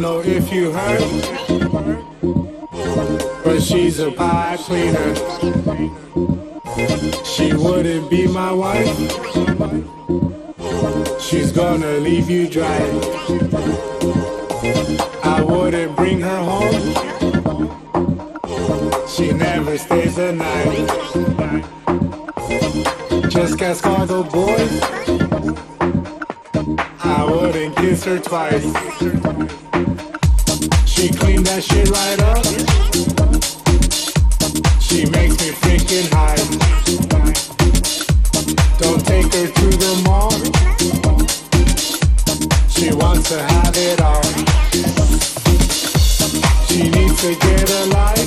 don't know if you heard, but she's a pie cleaner. She wouldn't be my wife. She's gonna leave you dry. I wouldn't bring her home. She never stays the night. Just ask all the boys. I wouldn't kiss her twice. She cleaned that shit right up. She makes me freaking high. Don't take her to the mall. She wants to have it all. She needs to get a life.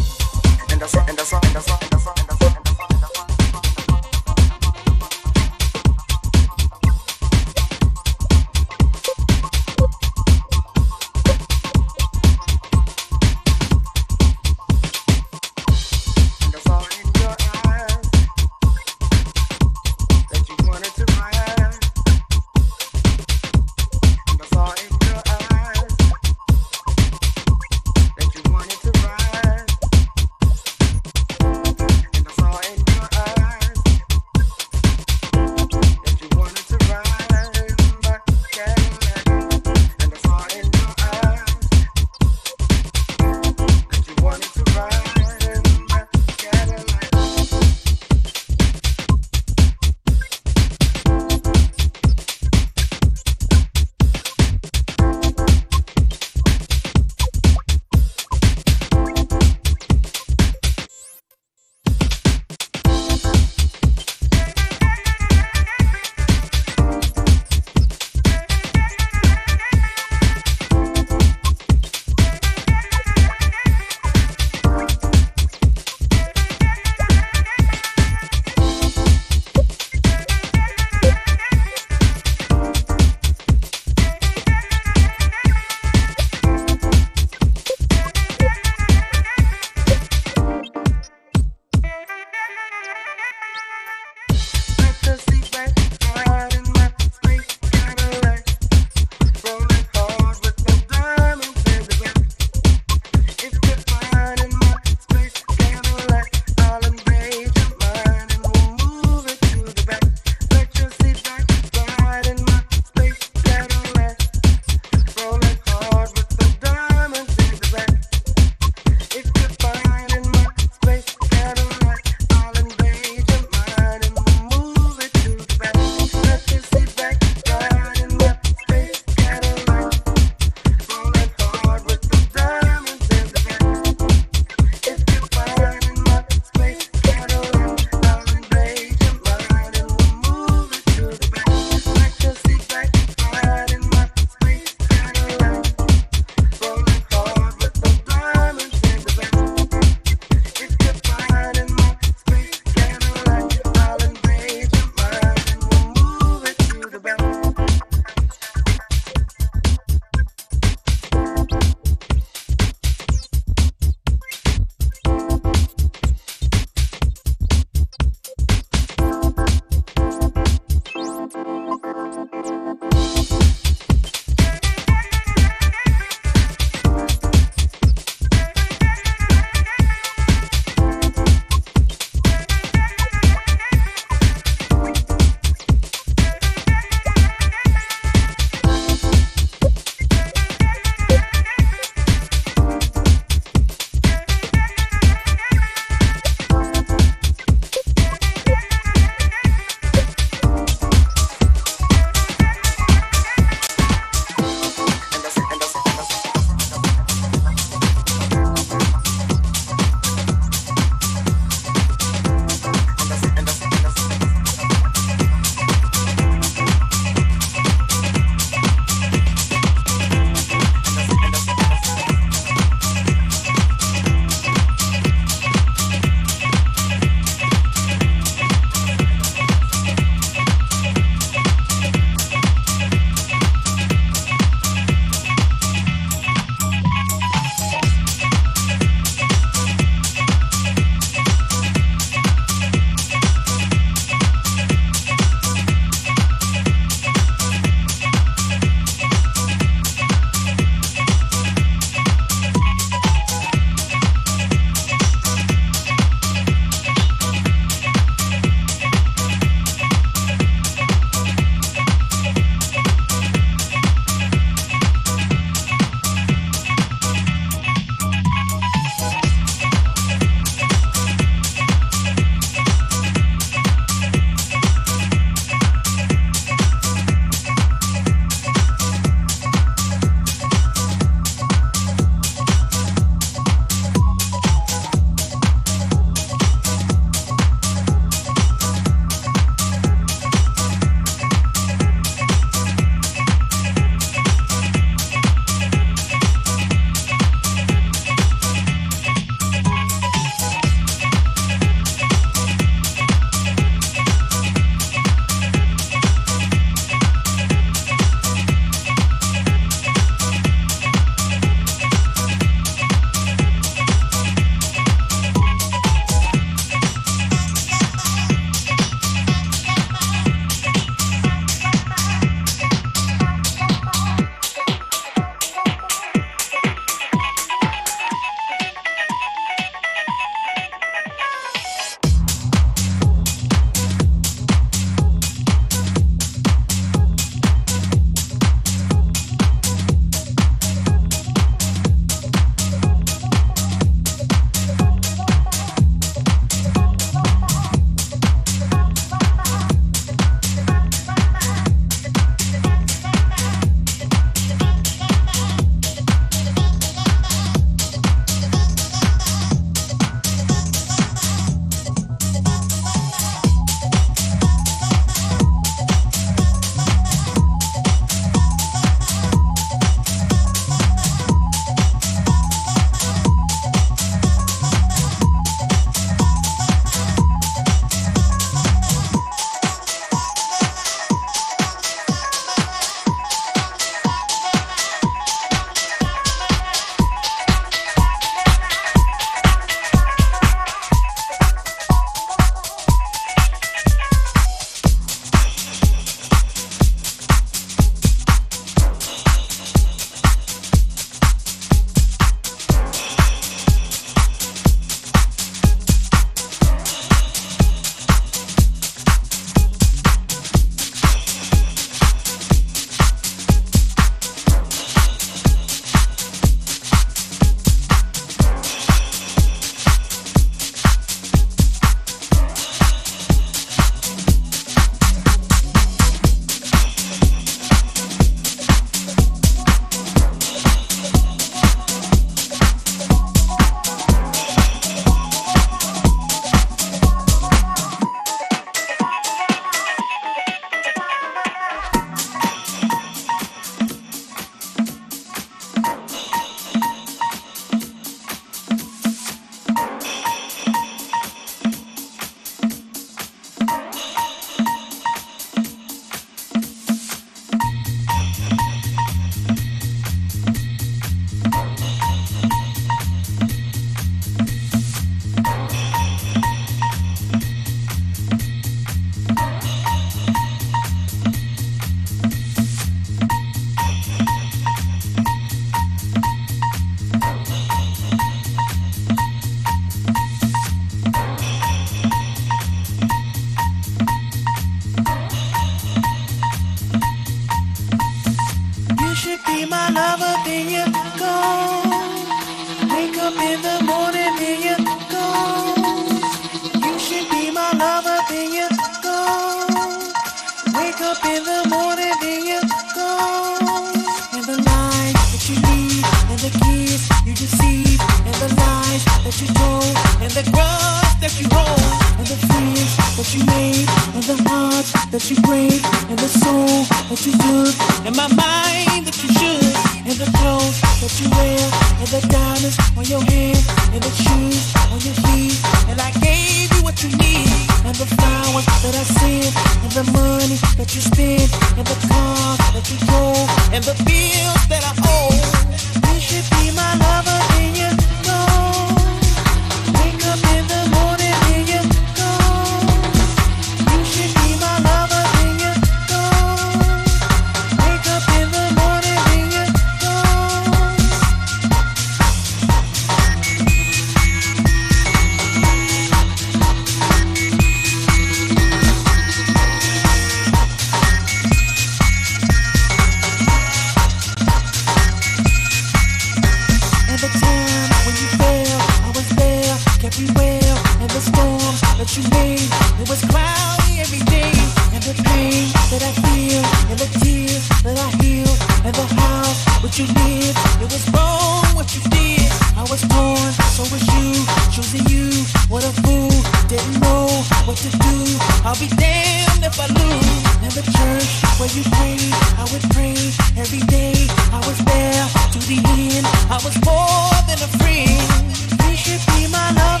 what to do. I'll be damned if I lose. Never the church where you pray, I would pray every day. I was there to the end. I was more than a friend. You should be my love.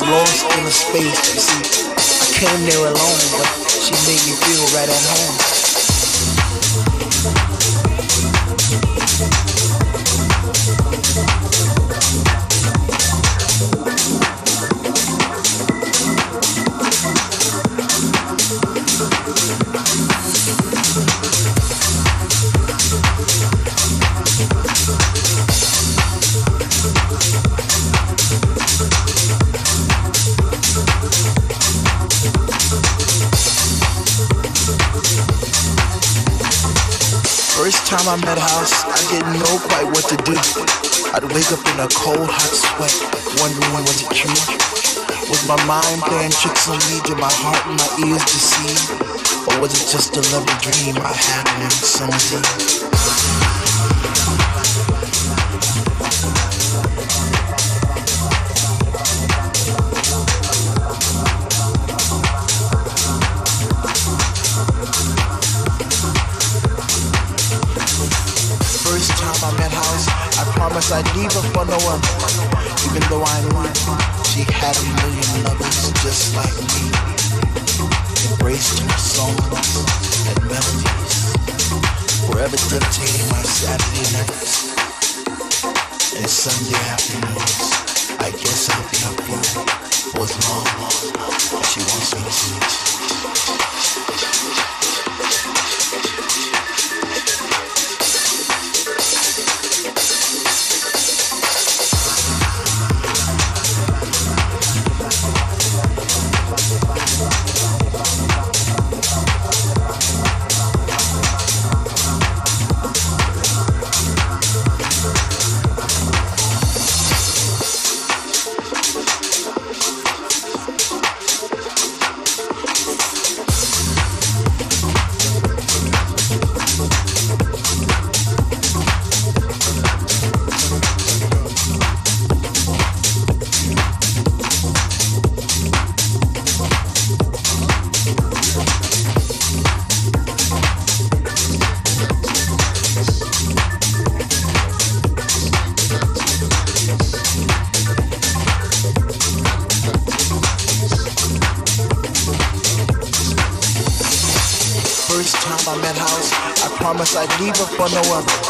was lost in a space. You see, I came there alone, but she made me feel right at home. Time I met House, I didn't know quite what to do. I'd wake up in a cold, hot sweat, wondering was it true? Was my mind playing tricks on me? Did my heart and my ears deceive? Or was it just a lovely dream I had on summer's eve? Promise I'd leave her for no one. Even though I knew she had a million lovers just like me. Embraced her songs and melodies, forever dictating my Saturday nights and Sunday afternoons. I guess I'll be for as long as she wants me to. For no other,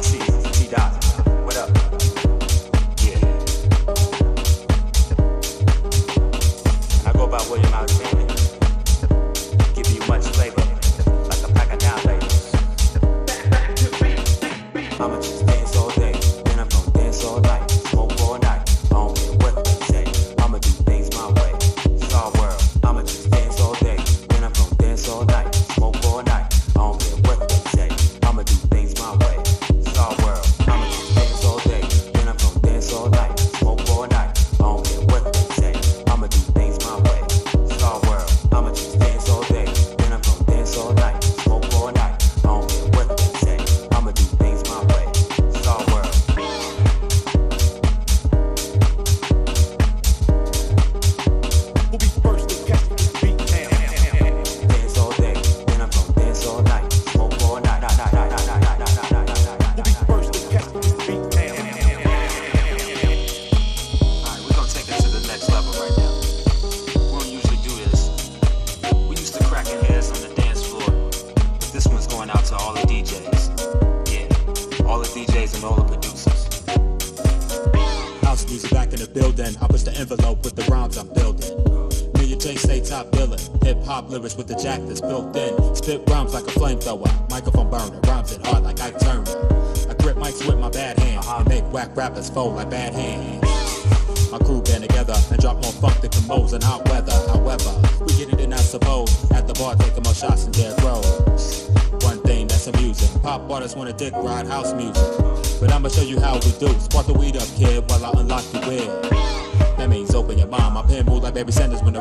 I see. jack that's built in. Spit rhymes like a flamethrower, microphone burner, rhymes it hard like I turn. I grip mics with my bad hand, I make whack rappers fold like bad hands. My crew band together and drop more funk than commodes in hot weather. However, we get it in, our suppose. At the bar, taking more shots and dead rows. One thing that's amusing. Pop artists wanna dick ride house music. But I'ma show you how we do. Spark the weed up, kid, while I unlock the wheel. That means open your mind. My pen move like baby Sanders when the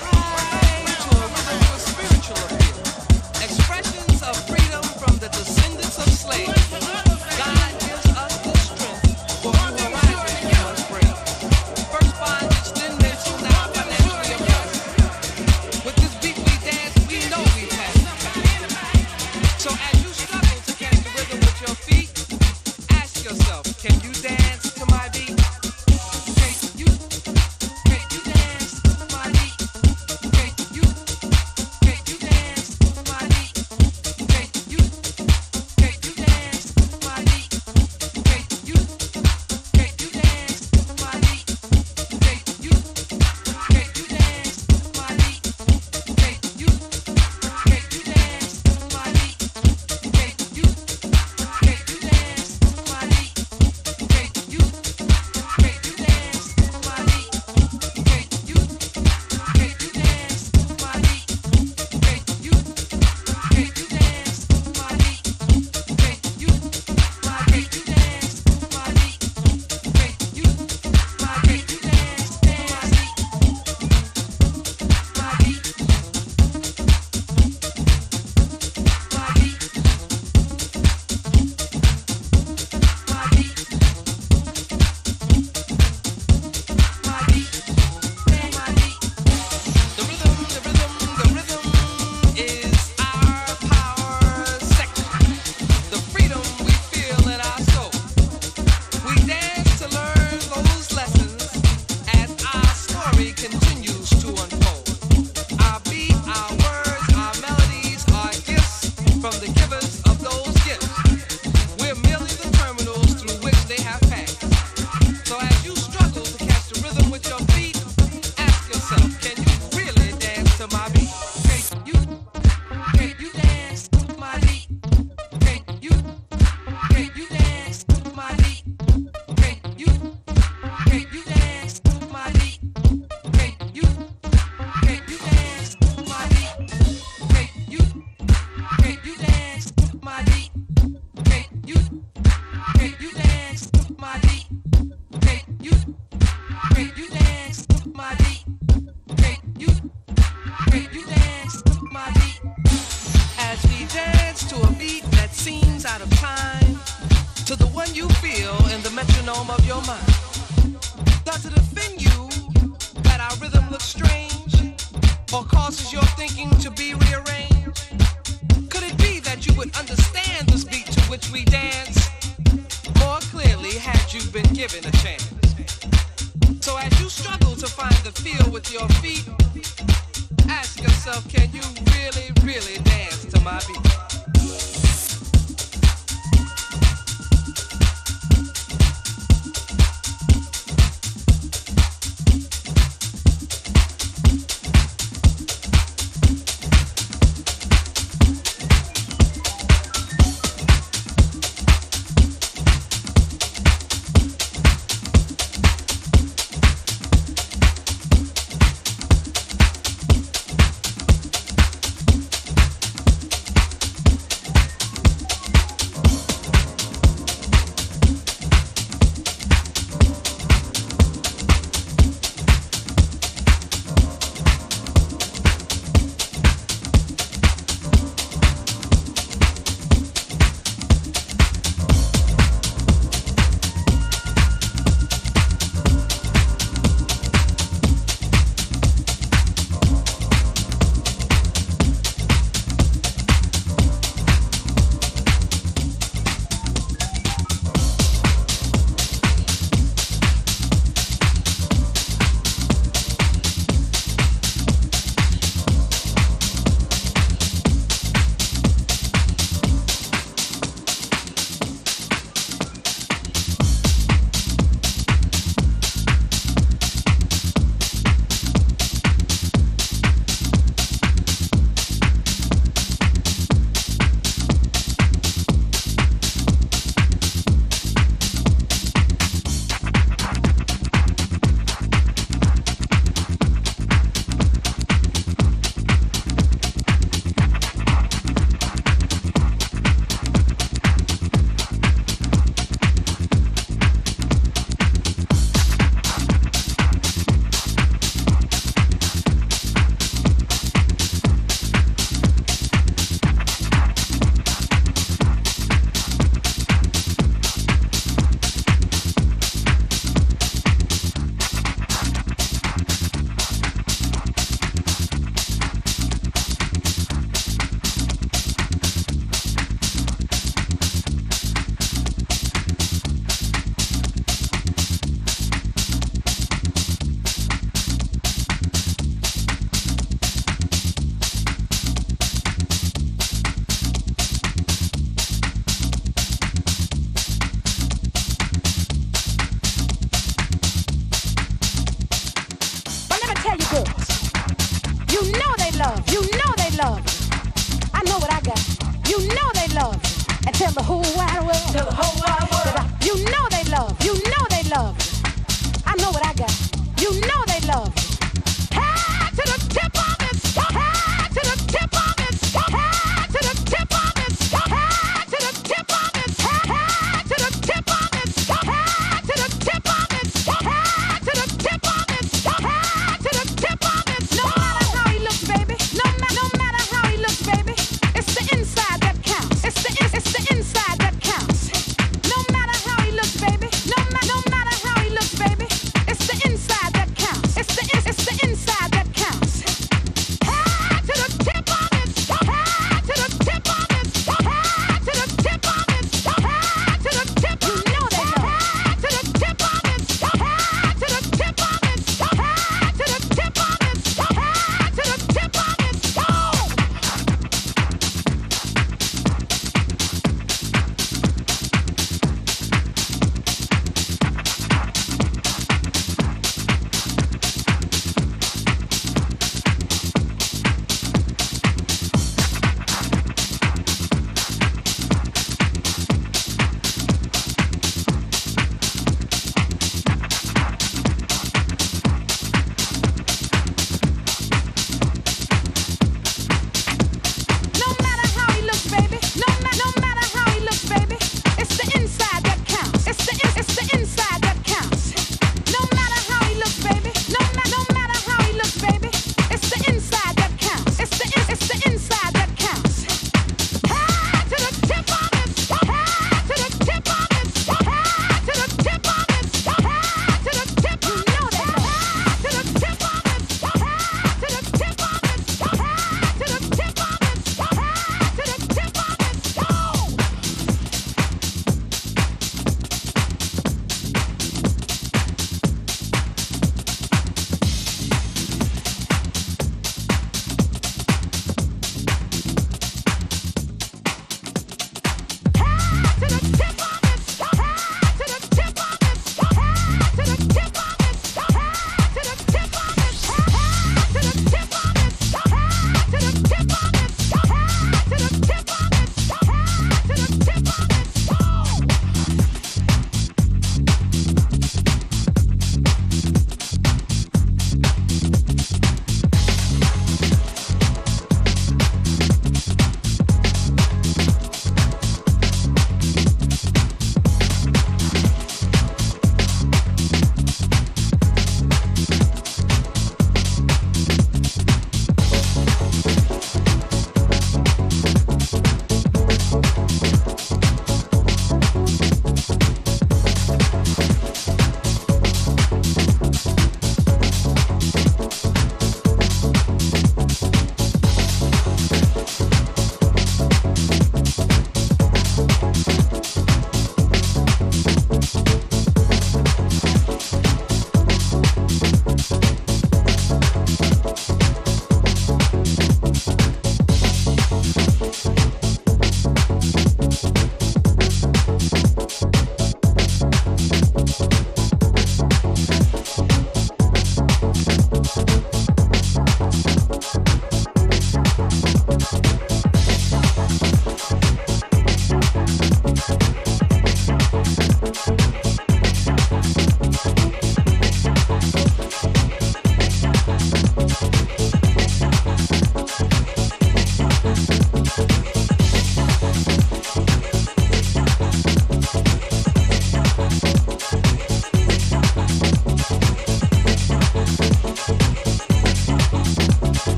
Yeah.